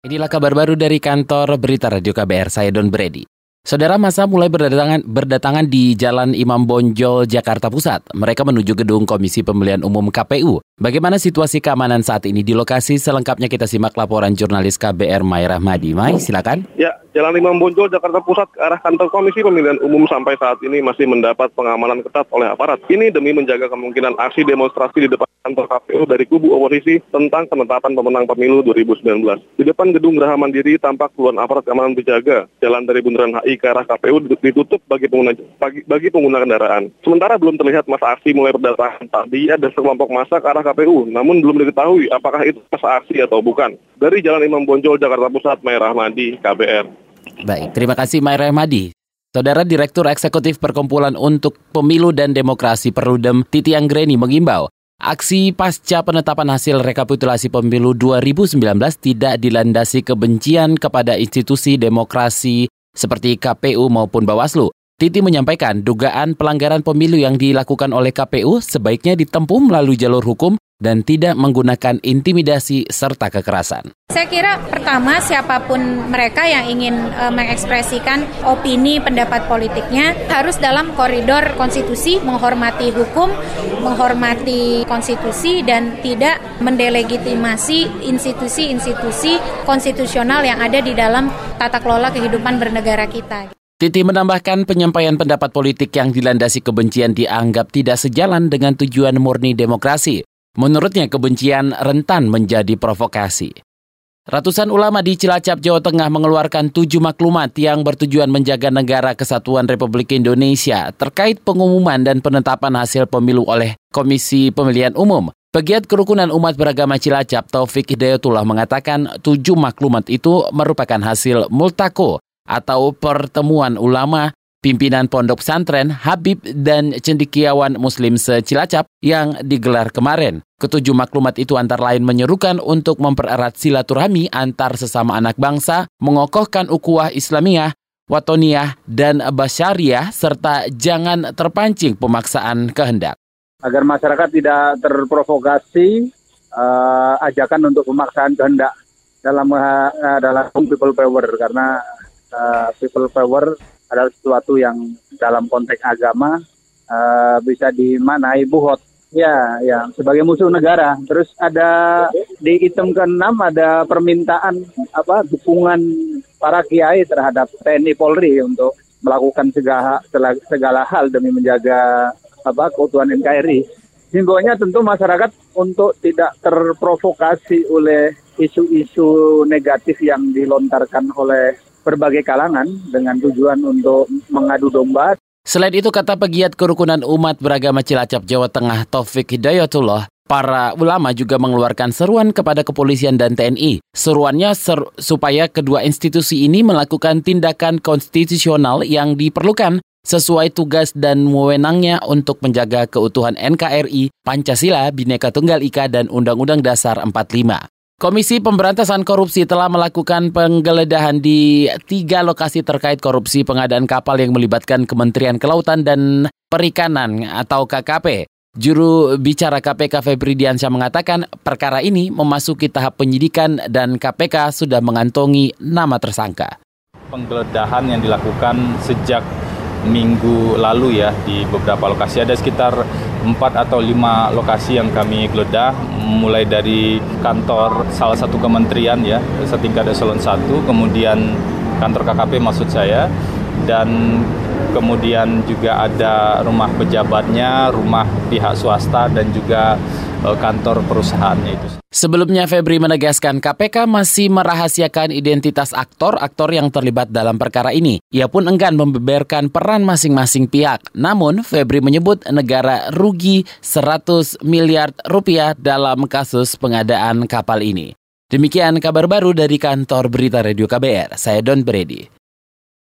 Inilah kabar baru dari kantor Berita Radio KBR, saya Don Brady. Saudara masa mulai berdatangan, berdatangan di Jalan Imam Bonjol, Jakarta Pusat. Mereka menuju gedung Komisi Pemilihan Umum KPU. Bagaimana situasi keamanan saat ini di lokasi? Selengkapnya kita simak laporan jurnalis KBR Mai Rahmadi. Mai, silakan. Ya, Jalan Imam Bonjol, Jakarta Pusat ke arah kantor Komisi Pemilihan Umum sampai saat ini masih mendapat pengamanan ketat oleh aparat. Ini demi menjaga kemungkinan aksi demonstrasi di depan kantor KPU dari kubu oposisi tentang penetapan pemenang pemilu 2019. Di depan gedung Geraha Mandiri tampak puluhan aparat keamanan berjaga. Jalan dari Bundaran HI ke arah KPU ditutup bagi pengguna bagi, bagi pengguna kendaraan. Sementara belum terlihat masa aksi mulai berdatangan. Tadi ada sekelompok masa ke arah KPU, namun belum diketahui apakah itu masa aksi atau bukan. Dari Jalan Imam Bonjol, Jakarta Pusat, Merah Madi, KBR. Baik, terima kasih Mai Rahmadi. Saudara Direktur Eksekutif Perkumpulan untuk Pemilu dan Demokrasi Perludem Titi Anggreni mengimbau Aksi pasca penetapan hasil rekapitulasi pemilu 2019 tidak dilandasi kebencian kepada institusi demokrasi seperti KPU maupun Bawaslu. Titi menyampaikan dugaan pelanggaran pemilu yang dilakukan oleh KPU sebaiknya ditempuh melalui jalur hukum dan tidak menggunakan intimidasi serta kekerasan. Saya kira pertama siapa pun mereka yang ingin e, mengekspresikan opini pendapat politiknya harus dalam koridor konstitusi menghormati hukum, menghormati konstitusi dan tidak mendelegitimasi institusi-institusi konstitusional yang ada di dalam tata kelola kehidupan bernegara kita. Titi menambahkan penyampaian pendapat politik yang dilandasi kebencian dianggap tidak sejalan dengan tujuan murni demokrasi. Menurutnya kebencian rentan menjadi provokasi. Ratusan ulama di Cilacap, Jawa Tengah mengeluarkan tujuh maklumat yang bertujuan menjaga negara kesatuan Republik Indonesia terkait pengumuman dan penetapan hasil pemilu oleh Komisi Pemilihan Umum. Pegiat Kerukunan Umat Beragama Cilacap, Taufik Hidayatullah mengatakan tujuh maklumat itu merupakan hasil multako atau pertemuan ulama pimpinan pondok pesantren Habib dan cendikiawan muslim secilacap yang digelar kemarin. Ketujuh maklumat itu antara lain menyerukan untuk mempererat silaturahmi antar sesama anak bangsa, mengokohkan ukuah Islamiyah, watoniyah, dan basyariah, serta jangan terpancing pemaksaan kehendak. Agar masyarakat tidak terprovokasi uh, ajakan untuk pemaksaan kehendak dalam uh, dalam people power karena uh, people power adalah sesuatu yang dalam konteks agama uh, bisa dimanai buhot. Ya ya sebagai musuh negara. Terus ada di item ke-6 ada permintaan apa dukungan para kiai terhadap TNI Polri untuk melakukan segala segala hal demi menjaga apa keutuhan NKRI himbauannya tentu masyarakat untuk tidak terprovokasi oleh isu-isu negatif yang dilontarkan oleh berbagai kalangan dengan tujuan untuk mengadu domba. Selain itu, kata pegiat kerukunan umat beragama Cilacap, Jawa Tengah, Taufik Hidayatullah, para ulama juga mengeluarkan seruan kepada kepolisian dan TNI. Seruannya ser supaya kedua institusi ini melakukan tindakan konstitusional yang diperlukan sesuai tugas dan wewenangnya untuk menjaga keutuhan NKRI, Pancasila, Bhinneka Tunggal Ika, dan Undang-Undang Dasar 45. Komisi Pemberantasan Korupsi telah melakukan penggeledahan di tiga lokasi terkait korupsi pengadaan kapal yang melibatkan Kementerian Kelautan dan Perikanan atau KKP. Juru bicara KPK Febri Diansyah mengatakan perkara ini memasuki tahap penyidikan dan KPK sudah mengantongi nama tersangka. Penggeledahan yang dilakukan sejak minggu lalu ya di beberapa lokasi. Ada sekitar empat atau lima lokasi yang kami geledah mulai dari kantor salah satu kementerian ya setingkat eselon 1 kemudian kantor KKP maksud saya dan kemudian juga ada rumah pejabatnya, rumah pihak swasta dan juga kantor perusahaannya itu. Sebelumnya Febri menegaskan KPK masih merahasiakan identitas aktor-aktor yang terlibat dalam perkara ini. Ia pun enggan membeberkan peran masing-masing pihak. Namun Febri menyebut negara rugi 100 miliar rupiah dalam kasus pengadaan kapal ini. Demikian kabar baru dari kantor Berita Radio KBR. Saya Don Brady.